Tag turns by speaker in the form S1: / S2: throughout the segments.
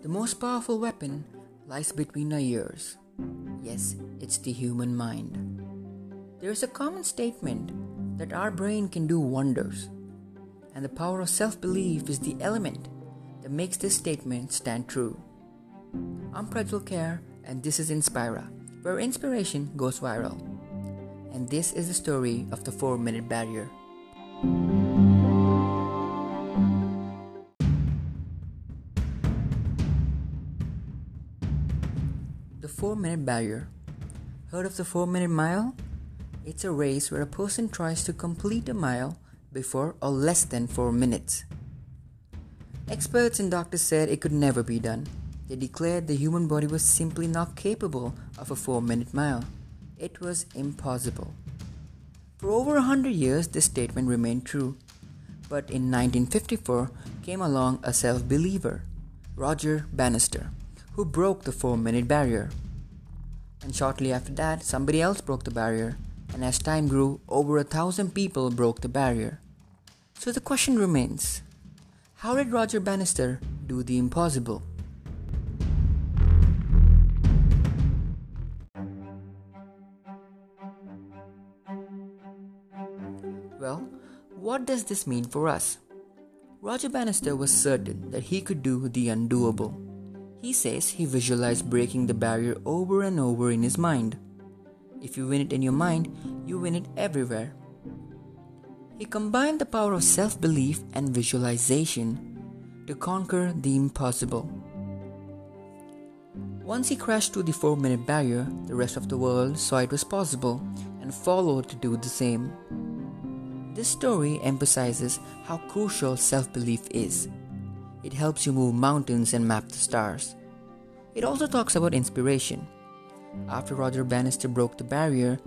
S1: The most powerful weapon lies between our ears. Yes, it's the human mind. There is a common statement that our brain can do wonders, and the power of self belief is the element that makes this statement stand true. I'm Prajwal Kher, and this is Inspira, where inspiration goes viral. And this is the story of the 4 minute barrier. The 4 minute barrier. Heard of the 4 minute mile? It's a race where a person tries to complete a mile before or less than 4 minutes. Experts and doctors said it could never be done. They declared the human body was simply not capable of a 4 minute mile. It was impossible. For over a hundred years, this statement remained true. But in 1954 came along a self believer, Roger Bannister, who broke the 4 minute barrier. And shortly after that, somebody else broke the barrier, and as time grew, over a thousand people broke the barrier. So the question remains how did Roger Bannister do the impossible? Well, what does this mean for us? Roger Bannister was certain that he could do the undoable. He says he visualized breaking the barrier over and over in his mind. If you win it in your mind, you win it everywhere. He combined the power of self belief and visualization to conquer the impossible. Once he crashed through the 4 minute barrier, the rest of the world saw it was possible and followed to do the same. This story emphasizes how crucial self belief is. It helps you move mountains and map the stars. It also talks about inspiration. After Roger Bannister broke the barrier,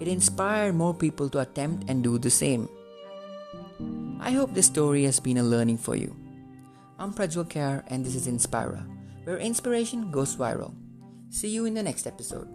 S1: it inspired more people to attempt and do the same. I hope this story has been a learning for you. I'm Prajwal Kher and this is Inspira, where inspiration goes viral. See you in the next episode.